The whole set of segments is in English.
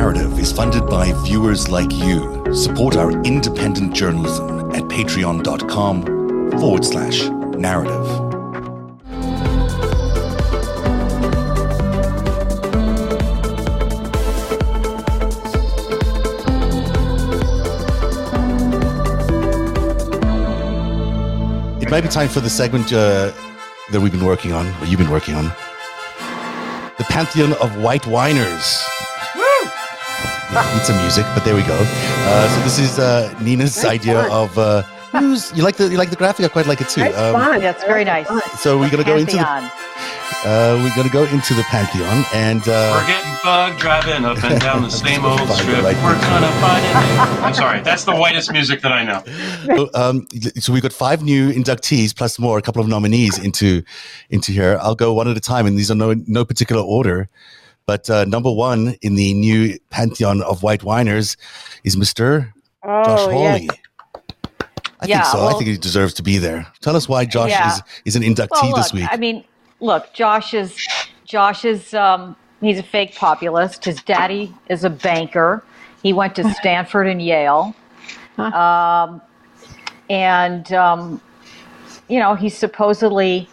Narativ is funded by viewers like you. Support our independent journalism at patreon.com forward slash narativ. It might be time for the segment uh, that we've been working on, or you've been working on. The Pantheon of White Whiners. Need some music, but there we go. Uh, so this is uh, Nina's Very idea fun. of uh, who's you like the you like the graphic. I quite like it too. It's Um, fun. That's very nice. so we're gonna go into the Pantheon. uh, we're gonna go into the Pantheon, and We're uh, getting bugged driving up and down the same old strip. right We're thing. gonna find it. I'm sorry, that's the whitest music that I know. so, um, so we've got five new inductees plus more a couple of nominees into into here. I'll go one at a time, and these are no no particular order. But uh, number one in the new Pantheon of White Whiners is Mister Oh, Josh yes. Hawley. I Yeah, think so. I think he deserves to be there. Tell us why Josh Yeah. is, is an inductee Well, look, this week. I mean, look, Josh is Josh is um, he's a fake populist. His daddy is a banker. He went to Stanford and Yale, um, and um, you know he's supposedly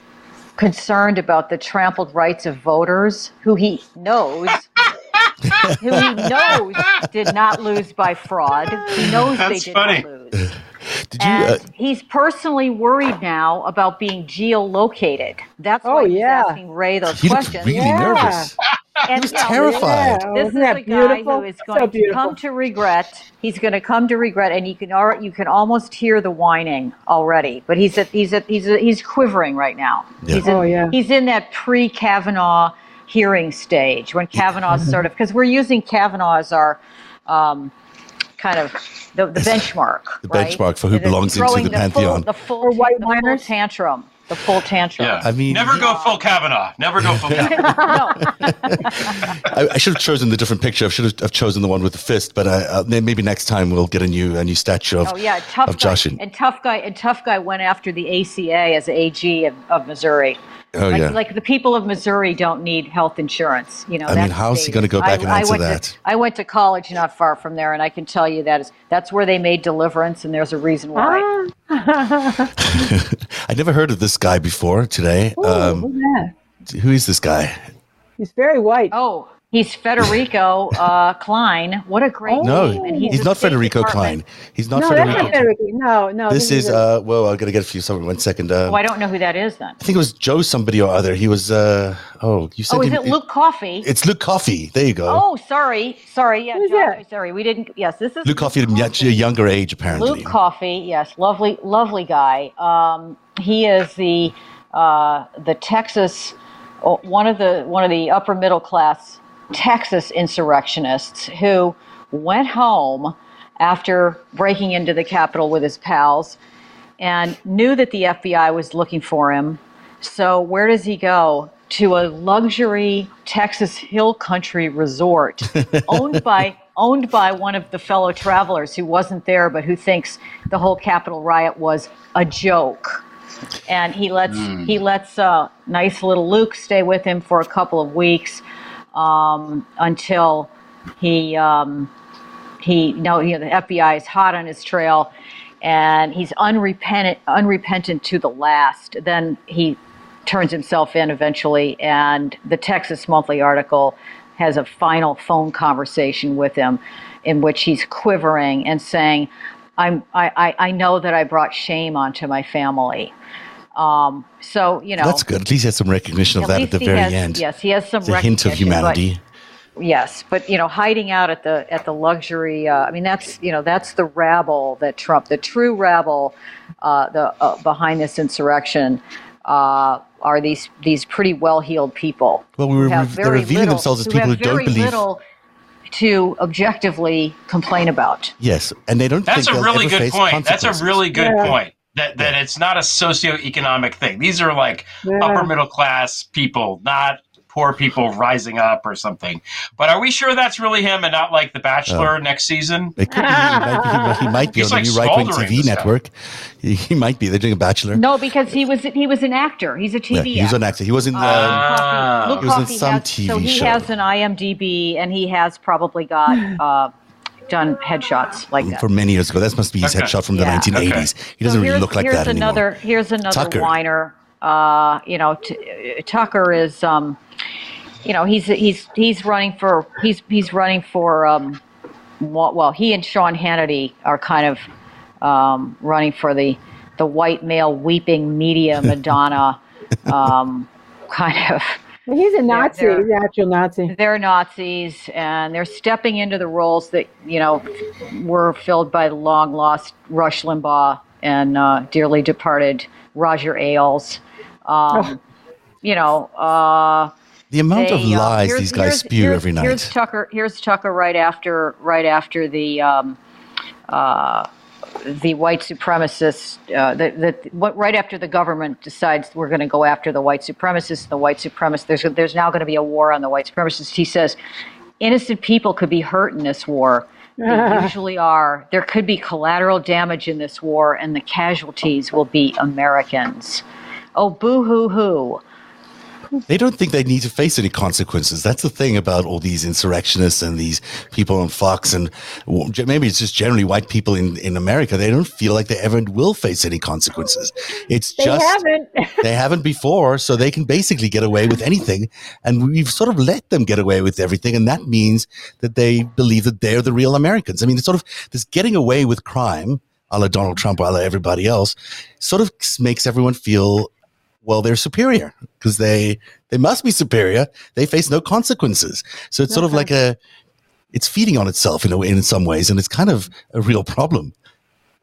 concerned about the trampled rights of voters who he knows. who he knows did not lose by fraud. He knows That's they did funny. not lose. Did you? Uh, he's personally worried now about being geolocated. That's Oh, why he's yeah. asking Wray those he looks questions. really Yeah. nervous. and, was terrified. Yeah, This wasn't is that a guy beautiful? who is So going to come to regret. He's going to come to regret, and you can al- you can almost hear the whining already. But he's at he's at he's he's quivering right now. Yeah. He's in, Oh, yeah. He's in that pre Kavanaugh hearing stage when Kavanaugh's sort of because we're using Kavanaugh as our. Um, Kind of the, the benchmark, The right? benchmark for who belongs into throwing the full- Pantheon. the full, For white the full tantrum, the full tantrum. Yeah. I mean- never go full Kavanaugh. Never go full Kavanaugh. no, I, I should have chosen the different picture. I should have, have chosen the one with the fist. But uh, uh, maybe next time we'll get a new a new statue of Oh yeah, tough of guy. Josh. And, and tough guy and tough guy went after the ACA as AG of, of Missouri. Oh like, yeah. like the people of Missouri don't need health insurance. You know, I mean, that's how's he gonna go back I, and I answer went that? To, I went to college not far from there, and I can tell you that is that's where they made deliverance, and there's a reason why. Ah. I never heard of this guy before today. Ooh, Um, who is this guy? He's very white. Oh, he's Federico uh, Klein. What a great No, name! And he's not Federico Department- Klein. He's not no, that's Federico. not Federico. No, no. This is a- uh. Well, I'm gonna get a few. Sorry, one second. Uh, Oh, I don't know who that is then. I think it was Joe somebody or other. He was. uh Oh, you said Oh, is him- it Luke Coffee? It's Luke Coffee. There you go. Oh, sorry, sorry. Yeah, Who's John, that? sorry. We didn't. Yes, this is Luke Coffee at a much younger age, apparently. Luke Coffee. Yes, lovely, lovely guy. Um, he is the uh, the Texas oh, one of the one of the upper middle class Texas insurrectionists who went home after breaking into the Capitol with his pals and knew that the FBI was looking for him. So where does he go? To a luxury Texas hill country resort owned by owned by one of the fellow travelers who wasn't there but who thinks the whole Capitol riot was a joke. And he lets he lets uh, nice little Luke stay with him for a couple of weeks um, until he um, he no you know the FBI is hot on his trail and he's unrepentant unrepentant to the last. Then he turns himself in eventually and the Texas Monthly article has a final phone conversation with him in which he's quivering and saying I'm I, I, I know that I brought shame onto my family um, so you know That's good. At least he had some recognition of at that at the very has- end. yes he has some It's a hint of recognition, but- humanity. Yes, but you know, hiding out at the at the luxury. Uh, I mean, that's you know, that's the rabble that Trump, the true rabble, uh, the uh, behind this insurrection, uh, are these these pretty well heeled people. Well, we were have they're very revealing little- themselves as who people have who don't very believe- little to objectively complain about. Yes, and they don't. That's think a really good point. That's a really good Yeah. point. That that it's not a socioeconomic thing. These are like Yeah. upper middle class people, not poor people rising up or something. But are we sure that's really him and not like The Bachelor next season? It could be. He might be, he might- he might be on like the new right wing TV network. He, he might be. They're doing a Bachelor. No, because he was he was an actor. He's a Yeah, TV he was an actor. He was in. Ah. Luke He was in some has, TV so he show. has an IMDb, and he has probably got uh, done headshots like that. from many years ago. That must be his Okay. headshot from the Yeah. 1980s. He doesn't So really look like here's that another, anymore. Here's another Tucker. whiner. Uh, you know, t- Tucker is, um, you know, he's he's he's running for he's he's running for um, well, well, he and Sean Hannity are kind of um, running for the the white male weeping media Madonna um, kind of. Well, he's a Nazi. they're- He's an actual Nazi. they're Nazis and they're stepping into the roles that you know were filled by the long lost Rush Limbaugh and uh, dearly departed Roger Ailes. Um, You know, uh, The amount of they, uh, lies here's- these guys here's- spew here's- every night. Here's Tucker. Here's Tucker right after right after the um, uh, the white supremacists. Uh, the, the, what, right after the government decides we're going to go after the white supremacists, the white supremacists. There's there's now going to be a war on the white supremacists. He says innocent people could be hurt in this war. They usually are. There could be collateral damage in this war, and the casualties will be Americans. Oh, boo hoo hoo. They don't think they need to face any consequences. That's the thing about all these insurrectionists and these people on Fox and maybe it's just generally white people in, in America. They don't feel like they ever will face any consequences. It's They just haven't. they haven't before, so they can basically get away with anything. And we've sort of let them get away with everything. And that means that they believe that they're the real Americans. I mean, it's sort of this getting away with crime, a la Donald Trump, a la everybody else, sort of makes everyone feel, well, they're superior because they, they must be superior. They face no consequences. So it's sort of like a, it's feeding on itself in a way, in some ways. And it's kind of a real problem.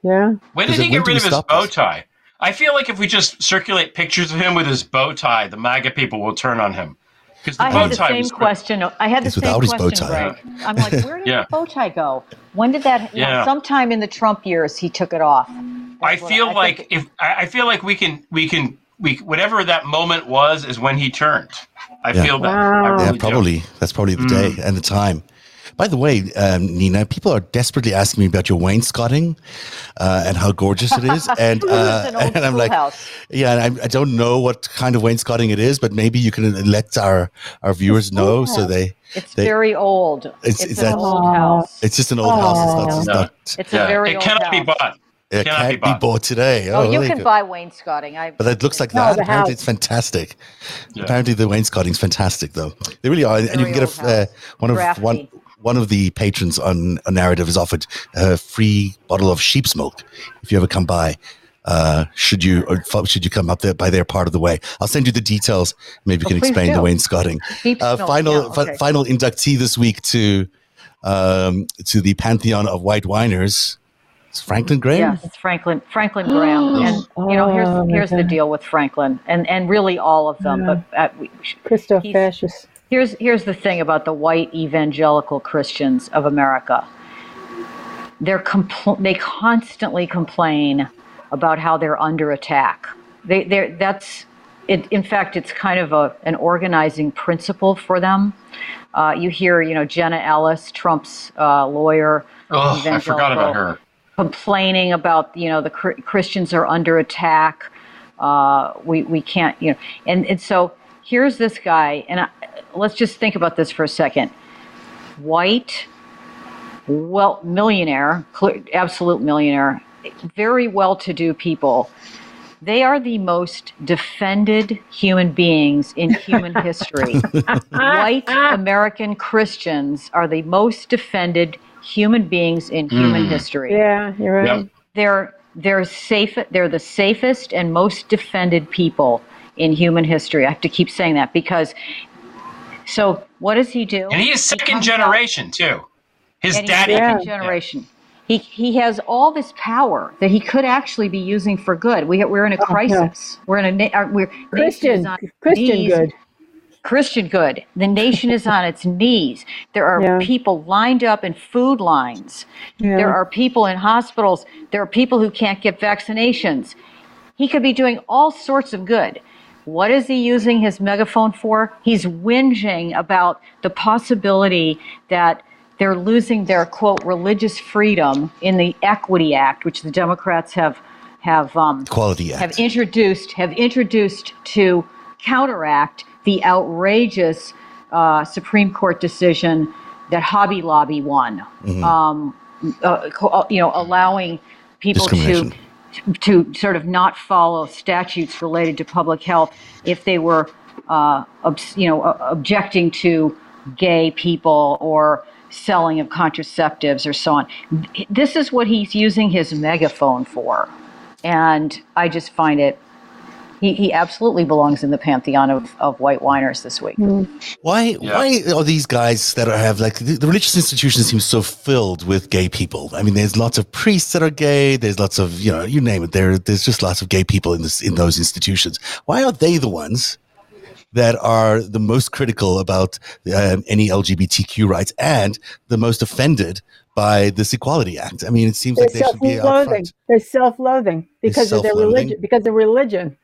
Yeah. when did he get rid of his bow this? tie? I feel like if we just circulate pictures of him with his bow tie, the MAGA people will turn on him. Because the I bow had the tie same was great. question. I had the It's same without his bow question, tie. Greg. I'm like, where did Yeah. the bow tie go? When did that? You know, Yeah. sometime in the Trump years, he took it off. I That's what feel think like if I I feel like we can we can we whatever that moment was is when he turned. I Yeah. feel that. I really Yeah, do. probably. That's probably the Mm. day and the time. By the way, um, Nina, people are desperately asking me about your wainscoting uh, and how gorgeous it is, and uh, an and I'm like, schoolhouse. yeah, and I, I don't know what kind of wainscoting it is, but maybe you can let our our viewers know so they. It's they- very old. It's- It's, it's an that- old house. It's just an old house. It's not. It's, No. not, It's Yeah. a very it old cannot house. be bought. It cannot can't be be bought. bought today. Oh, you can go. buy wainscoting. I, But it looks like No, that. the Apparently, house. it's fantastic. Yeah. Apparently, the wainscoting's fantastic, though. They really are, and you Very can get a, old uh, house. one of Drafty. one one of the patrons on a narrative is offered a free bottle of sheep's milk if you ever come by. Uh, should you or fo- should you come up there by their part of the way? I'll send you the details. Maybe you Oh, can please explain the do. wainscoting. Sheep's Uh, milk, final yeah, fi- okay. final inductee this week to um, to the pantheon of white whiners. It's Franklin Graham. Yes, it's Franklin Franklin Graham, and you know here's Oh, my here's the deal with Franklin, and and really all of them. But uh, we, Christofascist. here's here's the thing about the white evangelical Christians of America. They're compl- they constantly complain about how they're under attack. They they that's it, in fact it's kind of a an organizing principle for them. Uh, you hear you know Jenna Ellis, Trump's uh, lawyer, Oh, I forgot about her. Complaining about you know the Christians are under attack. Uh, we we can't you know and and so here's this guy and I, let's just think about this for a second. White, well millionaire, absolute millionaire, very well-to-do people. They are the most defended human beings in human history. White American Christians are the most defended human beings in human hmm. history. Yeah, you're right. Yep. They're they're safe. They're the safest and most defended people in human history. I have to keep saying that because. So what does he do? And he is second comes out- generation too. His and daddy. second Yeah. generation. He he has all this power that he could actually be using for good. We we're in a oh, crisis. We're in a na- we're Christian, is Christian good. Christian good. The nation is on its knees. There are Yeah. people lined up in food lines. Yeah. There are people in hospitals. There are people who can't get vaccinations. He could be doing all sorts of good. What is he using his megaphone for? He's whinging about the possibility that they're losing their quote religious freedom in the Equity Act, which the Democrats have have um, Equality Act. have introduced have introduced to counteract the outrageous uh, Supreme Court decision that Hobby Lobby won. Mm-hmm. Um, uh, uh, you know, allowing people to to sort of not follow statutes related to public health if they were, uh, obs- you know, uh, objecting to gay people or selling of contraceptives or so on. This is what he's using his megaphone for, and I just find it. He, he absolutely belongs in the pantheon of, of white whiners this week. Why? Yeah. Why are these guys that are, have like the, the religious institution seems so filled with gay people? I mean, there's lots of priests that are gay. There's lots of you know, you name it. There, there's just lots of gay people in this in those institutions. Why are they the ones that are the most critical about um, any LGBTQ rights and the most offended by this Equality Act? I mean, it seems They're like they should be out self-loathing. front. They're self-loathing because of their religion. Because of religion.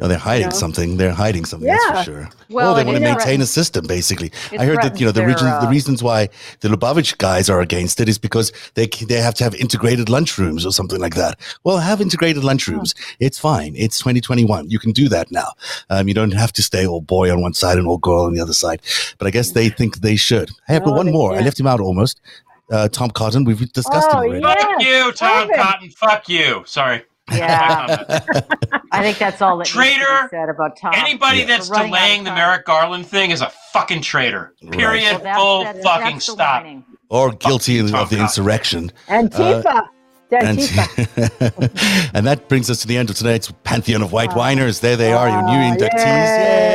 No, they're hiding know? something. They're hiding something. That's for sure. Well, Well, they want to maintain a system, basically. I heard that you know the threatens reasons their, the uh, reasons why the Lubavitch guys are against it is because they they have to have integrated lunchrooms or something like that. Well, have integrated lunchrooms. It's fine. It's 2021. You can do that now. Um, you don't have to stay all boy on one side and all girl on the other side. But I guess they think they should. Hey, I've got one they more. I can't. left him out almost. Uh, Tom Cotton. We've discussed Oh, him already. yeah. Fuck you, Tom Ivan. Cotton. Fuck you. Sorry. Yeah, I think that's all that needs to be Traitor. said about Tom. Anybody Yeah. that's We're running out of delaying the. Merrick Garland thing is a fucking traitor. Right. Period. Well, that's- Full that- fucking that's stop. Or guilty Tom of the insurrection. Antifa. They're And, Antifa. and that brings us to the end of tonight's Pantheon of White Whiners. There they are, your new Ah, inductees. Yay!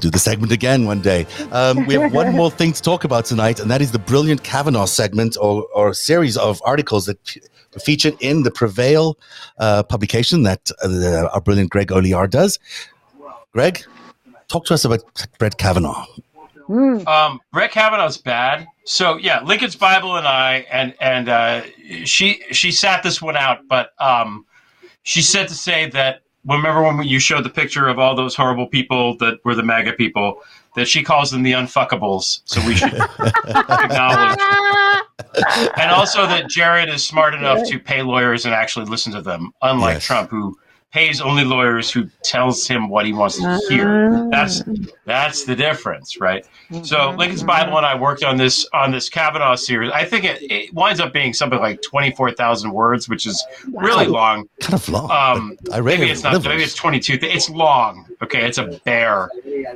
Yay. Do the segment again one day. Um, we have one more thing to talk about tonight, and that is the brilliant Kavanaugh segment or, or series of articles that f- featured in the Prevail uh, publication that uh, our brilliant Greg Olear does. Greg, talk to us about Brett Kavanaugh. Um, Brett Kavanaugh's bad. So yeah, Lincoln's Bible and I and and uh, she she sat this one out, but um, she said to say that remember when you showed the picture of all those horrible people that were the MAGA people that she calls them the unfuckables. So we should acknowledge, and also that Jared is smart enough to pay lawyers and actually listen to them, unlike Yes. Trump who pays only lawyers who tells him what he wants to hear. That's that's the difference, right? So Lincoln's Bible and I worked on this on this Kavanaugh series. I think it, it winds up being something like twenty four thousand words, which is really long. Kind of long. Um, I read maybe it's not. Maybe it's twenty two. It's long. Okay, it's a bear,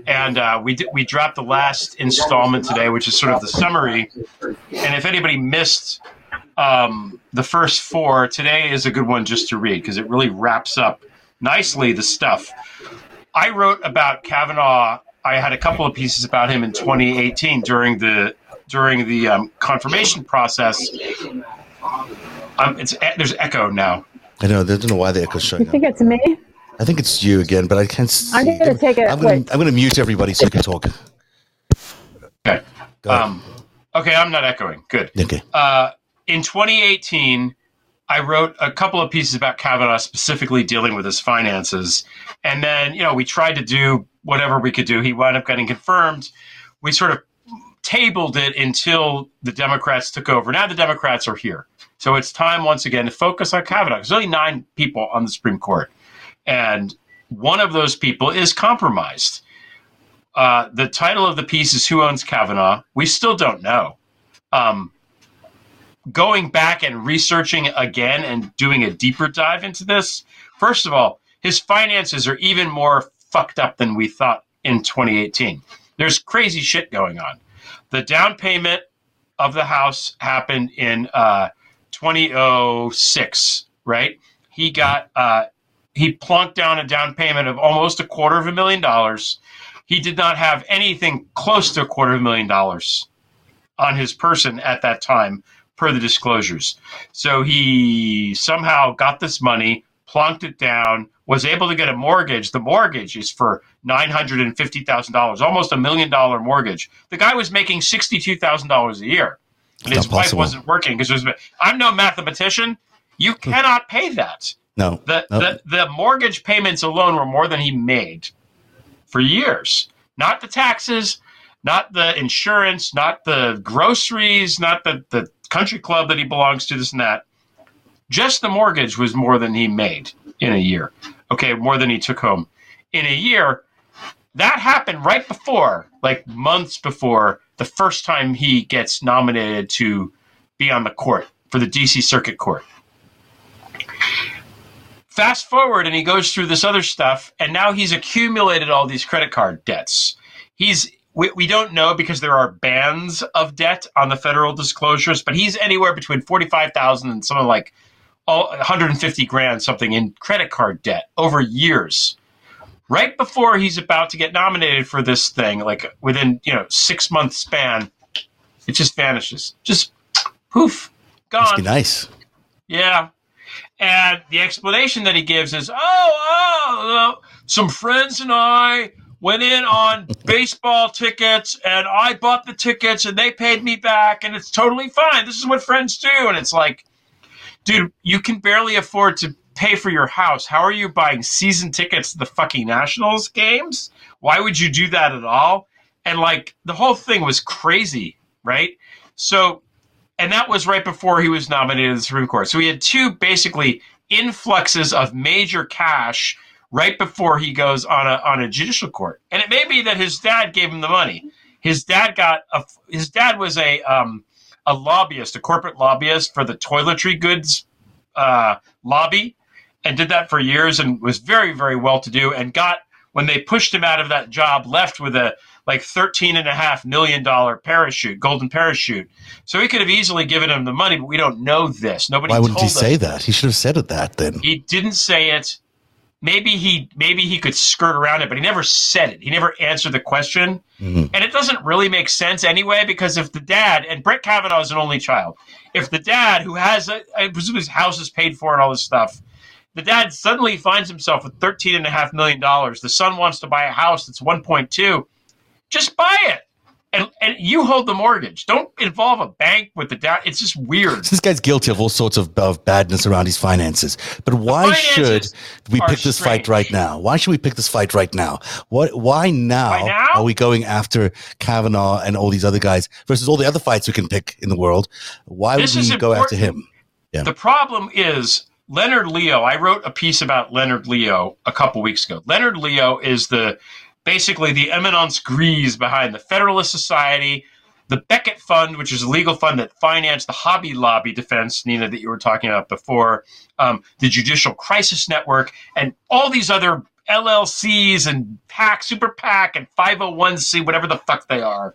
and uh, we did, we dropped the last installment today, which is sort of the summary. And if anybody missed um, the first four, today is a good one just to read because it really wraps up nicely the stuff. I wrote about Kavanaugh. I had a couple of pieces about him in 2018 during the during the um, confirmation process. Um, it's there's echo now. I know. I don't know why the echo's showing You up. think it's me? I think it's you again, but I can't see. I'm gonna take it- I'm gonna. I'm gonna mute everybody so you can talk. Okay. Go ahead. Um, okay, I'm not echoing. Good. okay. Uh, in 2018, I wrote a couple of pieces about Kavanaugh specifically dealing with his finances. And then, you know, we tried to do whatever we could do. He wound up getting confirmed. We sort of tabled it until the Democrats took over. Now the Democrats are here. So it's time once again to focus on Kavanaugh. There's only nine people on the Supreme Court. And one of those people is compromised. Uh, the title of the piece is Who Owns Kavanaugh? We still don't know. Um, going back and researching again and doing a deeper dive into this, first of all, his finances are even more fucked up than we thought in 2018. There's crazy shit going on. The down payment of the house happened in uh, 2006, right? He got uh, he plunked down a down payment of almost a quarter of a million dollars. He did not have anything close to a quarter of a million dollars on his person at that time, per the disclosures. So he somehow got this money, plunked it down, was able to get a mortgage. The mortgage is for nine hundred and fifty thousand dollars, almost a million dollar mortgage. The guy was making sixty two thousand dollars a year, and It's his wife possible. wasn't working because I'm no mathematician. You hmm. cannot pay that. No. The, no. the the mortgage payments alone were more than he made for years. Not the taxes, not the insurance, not the groceries, not the, the country club that he belongs to, this and that. Just the mortgage was more than he made in a year. Okay, more than he took home in a year. That happened right before, like months before, the first time he gets nominated to be on the court for the DC Circuit Court. Fast forward, and he goes through this other stuff, and now he's accumulated all these credit card debts. He's we, we don't know because there are bands of debt on the federal disclosures, but he's anywhere between forty five thousand and something like all, 150 grand something in credit card debt over years. Right before he's about to get nominated for this thing, like within you know six month span, it just vanishes. Just poof, gone. be nice. Yeah. And the explanation that he gives is, oh, oh, uh, some friends and I went in on baseball tickets and I bought the tickets and they paid me back and it's totally fine. This is what friends do. And it's like, dude, you can barely afford to pay for your house. How are you buying season tickets to the fucking Nationals games? Why would you do that at all? And like the whole thing was crazy, right? So and that was right before he was nominated to the Supreme Court. So he had two basically influxes of major cash right before he goes on a on a judicial court. And it may be that his dad gave him the money. His dad got a his dad was a um, a lobbyist, a corporate lobbyist for the toiletry goods uh, lobby, and did that for years and was very very well to do. And got when they pushed him out of that job, left with a like thirteen and a half million dollar parachute, golden parachute. So he could have easily given him the money, but we don't know this. Nobody. Why wouldn't he us. say that? He should have said it that then. He didn't say it. Maybe he maybe he could skirt around it, but he never said it. He never answered the question, Mhm. and it doesn't really make sense anyway. Because if the dad and Brett Kavanaugh is an only child, if the dad who has a, I presume his house is paid for and all this stuff, the dad suddenly finds himself with thirteen and a half million dollars. The son wants to buy a house that's one point two. Just buy it, and and you hold the mortgage. Don't involve a bank with the dad. It's just weird. This guy's guilty of all sorts of, of badness around his finances. But why should we pick this fight right now? Why should we pick this fight right now? What? Why now, Why now? are we going after Kavanaugh and all these other guys versus all the other fights we can pick in the world? Why This would we go after him? Yeah. The problem is Leonard Leo. I wrote a piece about Leonard Leo a couple weeks ago. Leonard Leo is the basically the eminence grise behind the Federalist Society, the Becket Fund, which is a legal fund that financed the Hobby Lobby defense, Nina, that you were talking about before, um, the Judicial Crisis Network, and all these other LLCs and PAC, Super PAC, and 501c, whatever the fuck they are.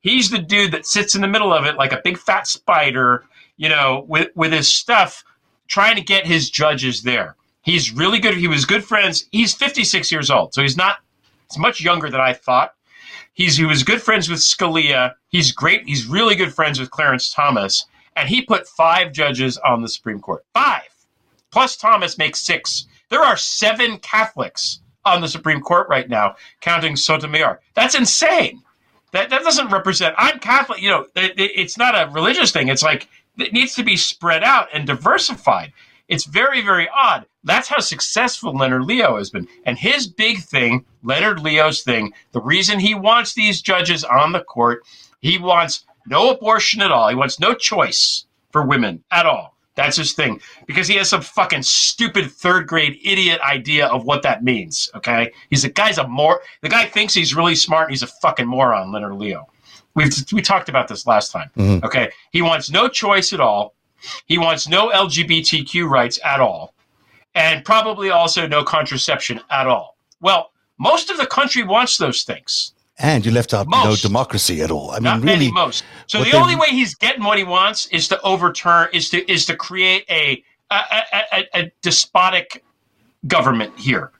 He's the dude that sits in the middle of it like a big fat spider, you know, with, with his stuff, trying to get his judges there. He's really good. He was good friends. He's 56 years old, so he's not. He's much younger than I thought. He's he was good friends with Scalia. He's great. He's really good friends with Clarence Thomas, and he put five judges on the Supreme Court. Five plus Thomas makes six. There are seven Catholics on the Supreme Court right now, counting Sotomayor. That's insane. That that doesn't represent. I'm Catholic. You know, it, it- it's not a religious thing. It's like it needs to be spread out and diversified. It's very very odd. That's how successful Leonard Leo has been. And his big thing, Leonard Leo's thing, the reason he wants these judges on the court, he wants no abortion at all. He wants no choice for women at all. That's his thing because he has some fucking stupid third grade idiot idea of what that means. Okay, he's a guy's a more the guy thinks he's really smart. And he's a fucking moron, Leonard Leo. We've we talked about this last time. Mhm. Okay, he wants no choice at all. He wants no LGBTQ rights at all, and probably also no contraception at all. Well, most of the country wants those things. And you left out no democracy at all. I mean, Not really, many, most. So the only way he's getting what he wants is to overturn, is to is to create a a, a, a, a despotic government here,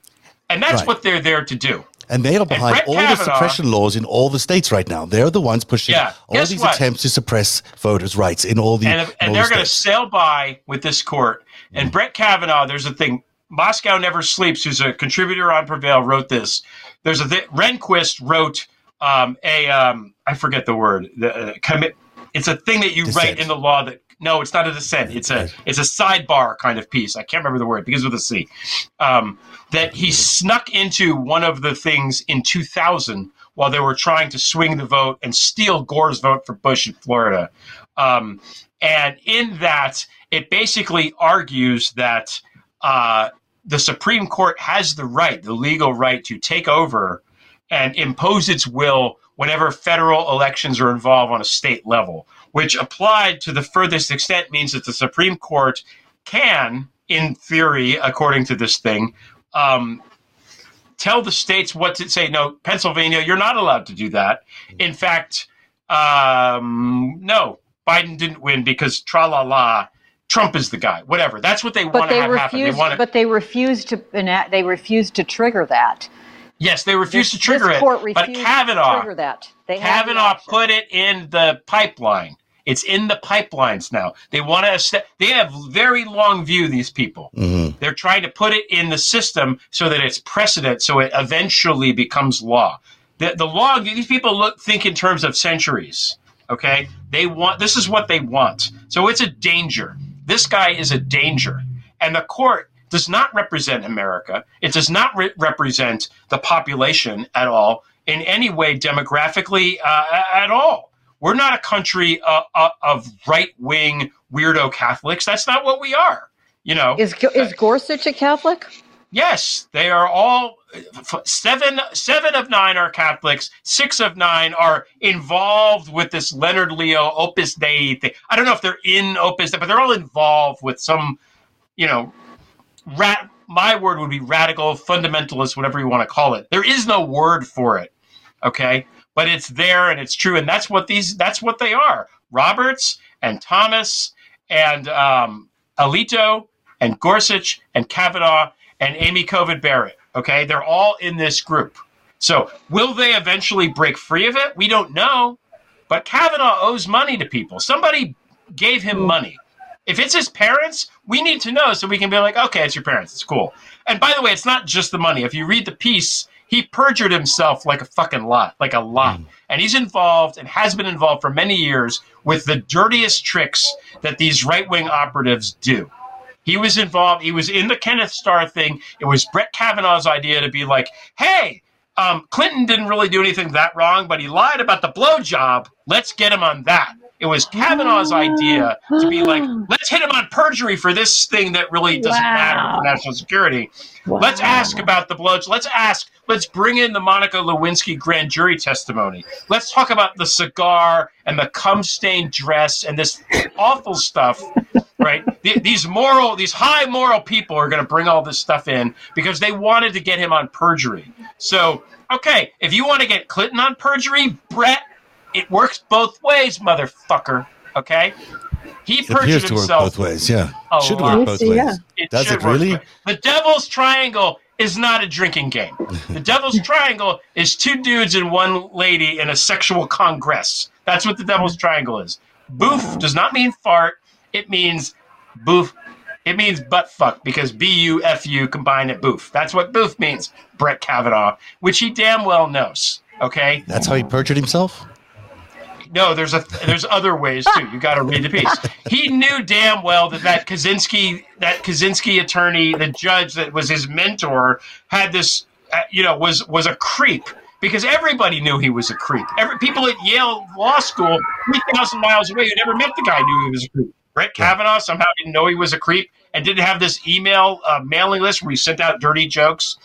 and that's Right. what they're there to do. And they are behind all the suppression laws in all the states right now. They're the ones pushing Yeah, all these what? attempts to suppress voters' rights in all the and, in and they're going to sail by with this court. Mm. And Brett Kavanaugh, there's a thing. Moscow Never Sleeps, who's a contributor on Prevail, wrote this. There's a th- Rehnquist wrote um, a um, I forget the word. The uh, commit. It's a thing that you Dissent. write in the law that no, it's not a dissent. It's a it's a sidebar kind of piece. I can't remember the word. Begins with a C. Um, that he snuck into one of the things in 2000 while they were trying to swing the vote and steal Gore's vote for Bush in Florida. Um, and in that, it basically argues that uh, the Supreme Court has the right, the legal right, to take over and impose its will whenever federal elections are involved on a state level, which applied to the furthest extent means that the Supreme Court can, in theory, according to this thing, um, tell the states what to say. No, Pennsylvania, you're not allowed to do that. In fact, um, no, Biden didn't win because tra la la. Trump is the guy. Whatever. That's what they want to have happen. They want. But they refused to enact. They refused to trigger that. Yes, they refused This- to trigger it. But Kavanaugh, to trigger that. They the Kavanaugh put it in the pipeline. It's in the pipelines now. They want to. They have very long view. These people. Mhm. They're trying to put it in the system so that it's precedent, so it eventually becomes law. The, the law. These people look think in terms of centuries. Okay, they want. This is what they want. So it's a danger. This guy is a danger, and the court does not represent America. It does not re- represent the population at all in any way demographically uh, at all. We're not a country uh, uh, of right wing weirdo Catholics. That's not what we are. You know, Is is Gorsuch a Catholic? Yes, they are all seven. Seven of nine are Catholics. Six of nine are involved with this Leonard Leo Opus Dei thing. I don't know if they're in Opus Dei, but they're all involved with some, you know, rat. My word would be radical, fundamentalist, whatever you want to call it. There is no word for it, okay? But it's there and it's true, and that's what these. That's what they are. Roberts and Thomas and um, Alito and Gorsuch and Kavanaugh and Amy Covid Barrett. Okay, they're all in this group. So will they eventually break free of it? We don't know. But Kavanaugh owes money to people. Somebody gave him money. If it's his parents, we need to know so we can be like, okay, it's your parents. It's cool. And by the way, it's not just the money. If you read the piece, he perjured himself like a fucking lot, like a lot. And he's involved and has been involved for many years with the dirtiest tricks that these right wing operatives do. He was involved. He was in the Kenneth Starr thing. It was Brett Kavanaugh's idea to be like, hey, um, Clinton didn't really do anything that wrong, but he lied about the blowjob. Let's get him on that. It was Kavanaugh's idea to be like, let's hit him on perjury for this thing that really doesn't matter for national security. Let's ask about the blowjob. Let's ask. Let's bring in the Monica Lewinsky grand jury testimony. Let's talk about the cigar and the cum stained dress and this awful stuff right? Th- These moral, these high moral people are going to bring all this stuff in because they wanted to get him on perjury. So, okay, if you want to get Clinton on perjury, Brett, it works both ways, motherfucker. Okay, he It appears perjured to work himself. both ways. Yeah, should lot. work both ways. yeah. It Does should it really? The Devil's Triangle is not a drinking game. The Devil's Triangle is two dudes and one lady in a sexual congress. That's what the Devil's Triangle is. Boof does not mean fart. It means boof. It means butt fuck because B U F U combined at boof. That's what boof means, Brett Kavanaugh, which he damn well knows. Okay? That's how he perjured himself. No, there's a there's other ways too. You got to read the piece. He knew damn well that that Kozinski that Kozinski attorney, the judge that was his mentor, had this, uh, you know, was was a creep because everybody knew he was a creep. Every people at Yale Law School, three thousand miles away, who never met the guy, knew he was a creep. Brett Kavanaugh somehow didn't know he was a creep and didn't have this email uh, mailing list where he sent out dirty jokes.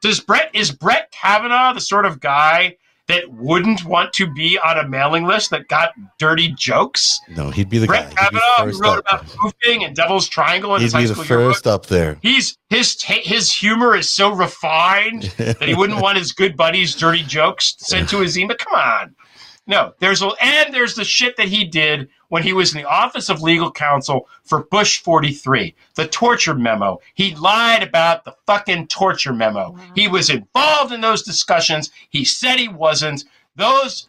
Does Brett is Brett Kavanaugh the sort of guy that wouldn't want to be on a mailing list that got dirty jokes? No, he'd be the Brett guy. Kavanaugh, first wrote about poofing and Devil's Triangle in He'd his be the school yearbook. first up there. He's his ta- his humor is so refined that he wouldn't want his good buddies' dirty jokes sent to his email. Come on, no. There's a, and there's the shit that he did when he was in the Office of Legal Counsel for Bush 43, the torture memo. He lied about the fucking torture memo. He was involved in those discussions. He said he wasn't. Those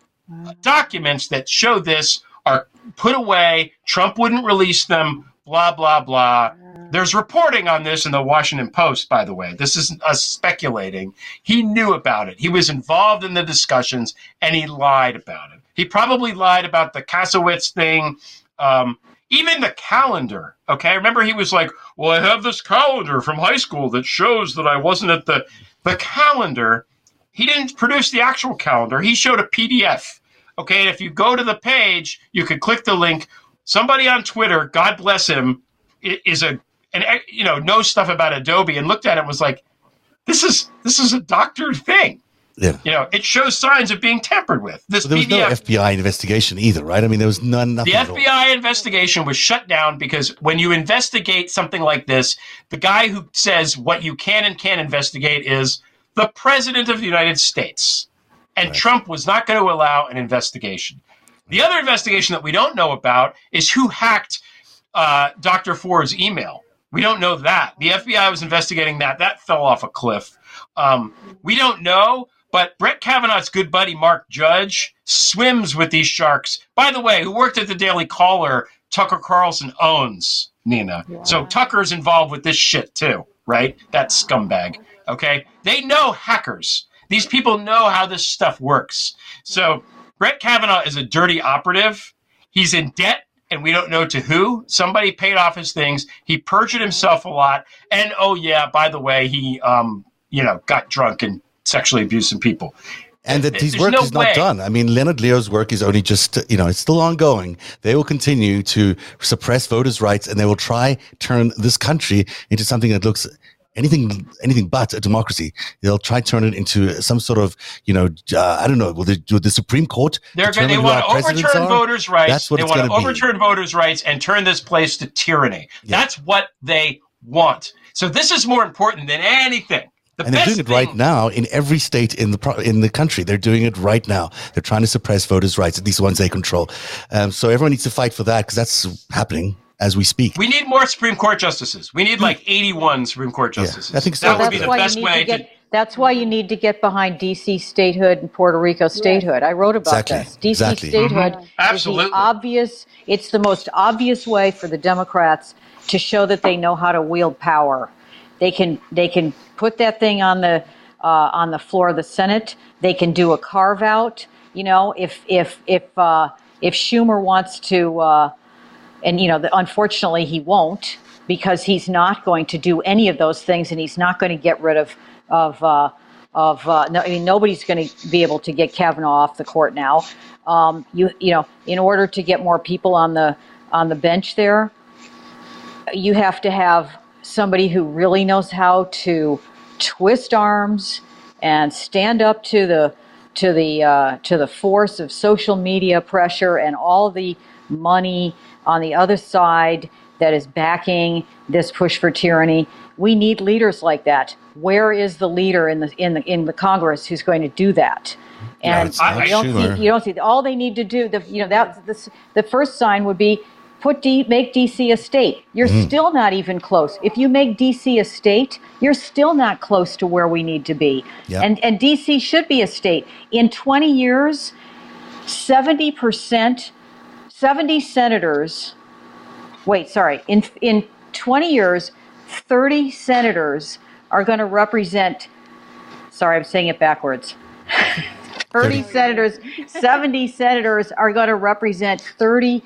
documents that show this are put away. Trump wouldn't release them. Blah blah blah. There's reporting on this in the Washington Post, by the way. This isn't us speculating. He knew about it. He was involved in the discussions, and he lied about it. He probably lied about the Kasowitz thing. Um, even the calendar. Okay, I remember he was like, "Well, I have this calendar from high school that shows that I wasn't at the the calendar." He didn't produce the actual calendar. He showed a PDF. Okay, and if you go to the page, you could click the link. Somebody on Twitter, God bless him, is a and you know knows stuff about Adobe and looked at it and was like, "This is this is a doctored thing." Yeah. You know, it shows signs of being tampered with. This But there was PDF, no FBI investigation either, right? I mean, there was none. Nothing the. FBI investigation was shut down because when you investigate something like this, the guy who says what you can and can't investigate is the president of the United States. And Right. Trump was not going to allow an investigation. The other investigation that we don't know about is who hacked uh, Dr. Ford's email. We don't know that. The FBI was investigating that. That fell off a cliff. Um, we don't know, but Brett Kavanaugh's good buddy Mark Judge swims with these sharks. By the way, who worked at the Daily Caller, Tucker Carlson owns Nina. So Tucker's involved with this shit too, right? That scumbag. Okay. They know hackers. These people know how this stuff works. So Brett Kavanaugh is a dirty operative. He's in debt and we don't know to who. Somebody paid off his things. He perjured himself a lot. And oh yeah, by the way, he um, you know, got drunk and sexually some people. and that his There's work no is not way. done. I mean, Leonard Leo's work is only just, you know, it's still ongoing. They will continue to suppress voters' rights and they will try turn this country into something that looks anything anything but a democracy. They'll try turn it into some sort of, you know, uh, I don't know, will the, will the Supreme Court They're going. who want to overturn are? voters' rights. That's what they want to gonna be. overturn voters' rights and turn this place to tyranny. Yeah. That's what they want. So this is more important than anything. The and they're doing it right thing- now in every state in the pro- in the country. They're doing it right now. They're trying to suppress voters' rights, at least ones they control. Um, so everyone needs to fight for that because that's happening as we speak. We need more Supreme Court justices. We need like 81 Supreme Court Yeah, justices. I think so. that Well, would be that's the best way to get. to. That's why you need to get behind DC statehood and Puerto Rico statehood. I wrote about Exactly, this. DC exactly. statehood Mhm. is Absolutely. the obvious. It's the most obvious way for the Democrats to show that they know how to wield power. They can they can put that thing on the uh, on the floor of the Senate. They can do a carve out. You know, if if if uh, if Schumer wants to. Uh, and you know, the, unfortunately, he won't because he's not going to do any of those things, and he's not going to get rid of of uh, of. Uh, no, I mean, nobody's going to be able to get Kavanaugh off the court now. Um, you you know, in order to get more people on the on the bench there, you have to have somebody who really knows how to twist arms and stand up to the to the uh, to the force of social media pressure and all the money on the other side that is backing this push for tyranny. We need leaders like that. Where is the leader in the in the in the Congress who's going to do that? And you don't see you don't see all they need to do. The you know that this, the first sign would be put D, make DC a state. You're Mm-hmm. still not even close. If you make DC a state, you're still not close to where we need to be. Yeah. And and DC should be a state. In 20 years, 70 percent, 70 senators. Wait, sorry. In in 20 years, 30 senators are going to represent. Sorry, I'm saying it backwards. 30 senators, 70 senators are going to represent 30%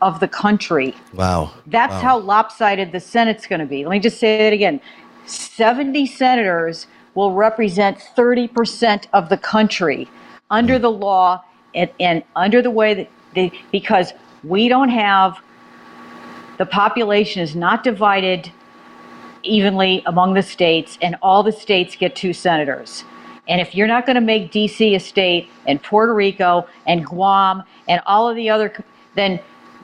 of the country. Wow. That's Wow. how lopsided the Senate's going to be. Let me just say that again 70 senators will represent 30% of the country under hmm. the law and, and under the way that they, because we don't have, the population is not divided evenly among the states, and all the states get two senators. And if you're not going to make DC a state, and Puerto Rico, and Guam, and all of the other, then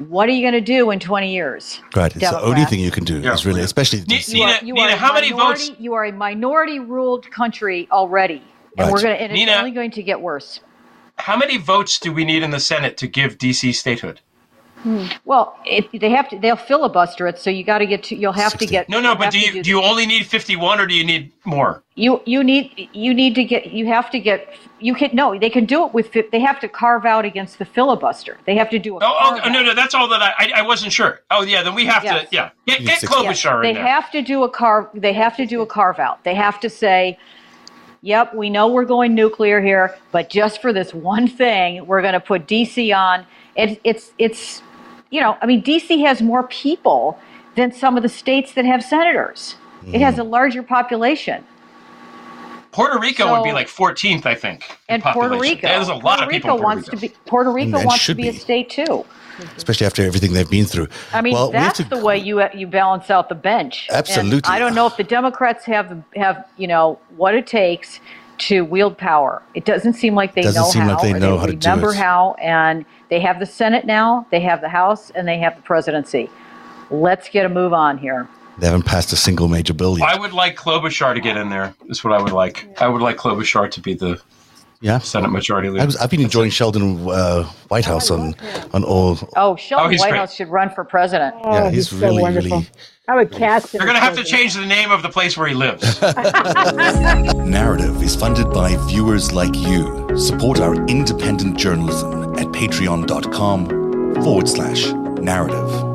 what are you going to do in 20 years? Right. It's the only thing you can do Yeah. is really, especially Ni- DC. Nina, you Nina, a how many votes? You are a minority-ruled country already, and Right. we're going to, and it's only going to get worse. How many votes do we need in the Senate to give DC statehood? Hmm. Well, it, they have to. They'll filibuster it, so you got to get to. You'll have 60. to get. No, no, but do you do you only need 51 or do you need more? You you need you need to get you have to get you can no they can do it with fi- they have to carve out against the filibuster they have to do a Oh, oh no, no, that's all that I I, I wasn't sure. Oh yeah, then we have Yes. to yeah get get 60. Klobuchar they in there. have to do a carve they have to do a carve out they have to say yep we know we're going nuclear here but just for this one thing we're going to put DC on it, it's it's you know, I mean, DC has more people than some of the states that have senators. It has mm-hmm. a larger population. Puerto Rico So- would be like 14th, I think. in And Puerto. Rico, There's a lot Puerto of people Rico in Puerto wants Rico. to be Puerto Rico And wants to should be, a state too. especially after everything they've been through. I mean, Well, we that's to- the way you you balance out the bench. And Absolutely. I don't know if the Democrats have have you know what it takes to wield power. It doesn't seem like they Doesn't know seem how. like they or know how to do remember it. how, and they have the Senate now, they have the House, and they have the presidency. Let's get a move on here. They haven't passed a single major bill yet. I would like Klobuchar to get in there. Is what I would like. I would like Klobuchar to be the yeah. Senate Majority Leader. I was, I've been enjoying Sheldon uh, Whitehouse on on all. Oh, Sheldon he's great. Whitehouse should run for president. Oh, yeah, he's, so really, wonderful. really. I would cast him. They're going to have to change the name of the place where he lives. Narativ is funded by viewers like you. Support our independent journalism at patreon.com forward slash narativ.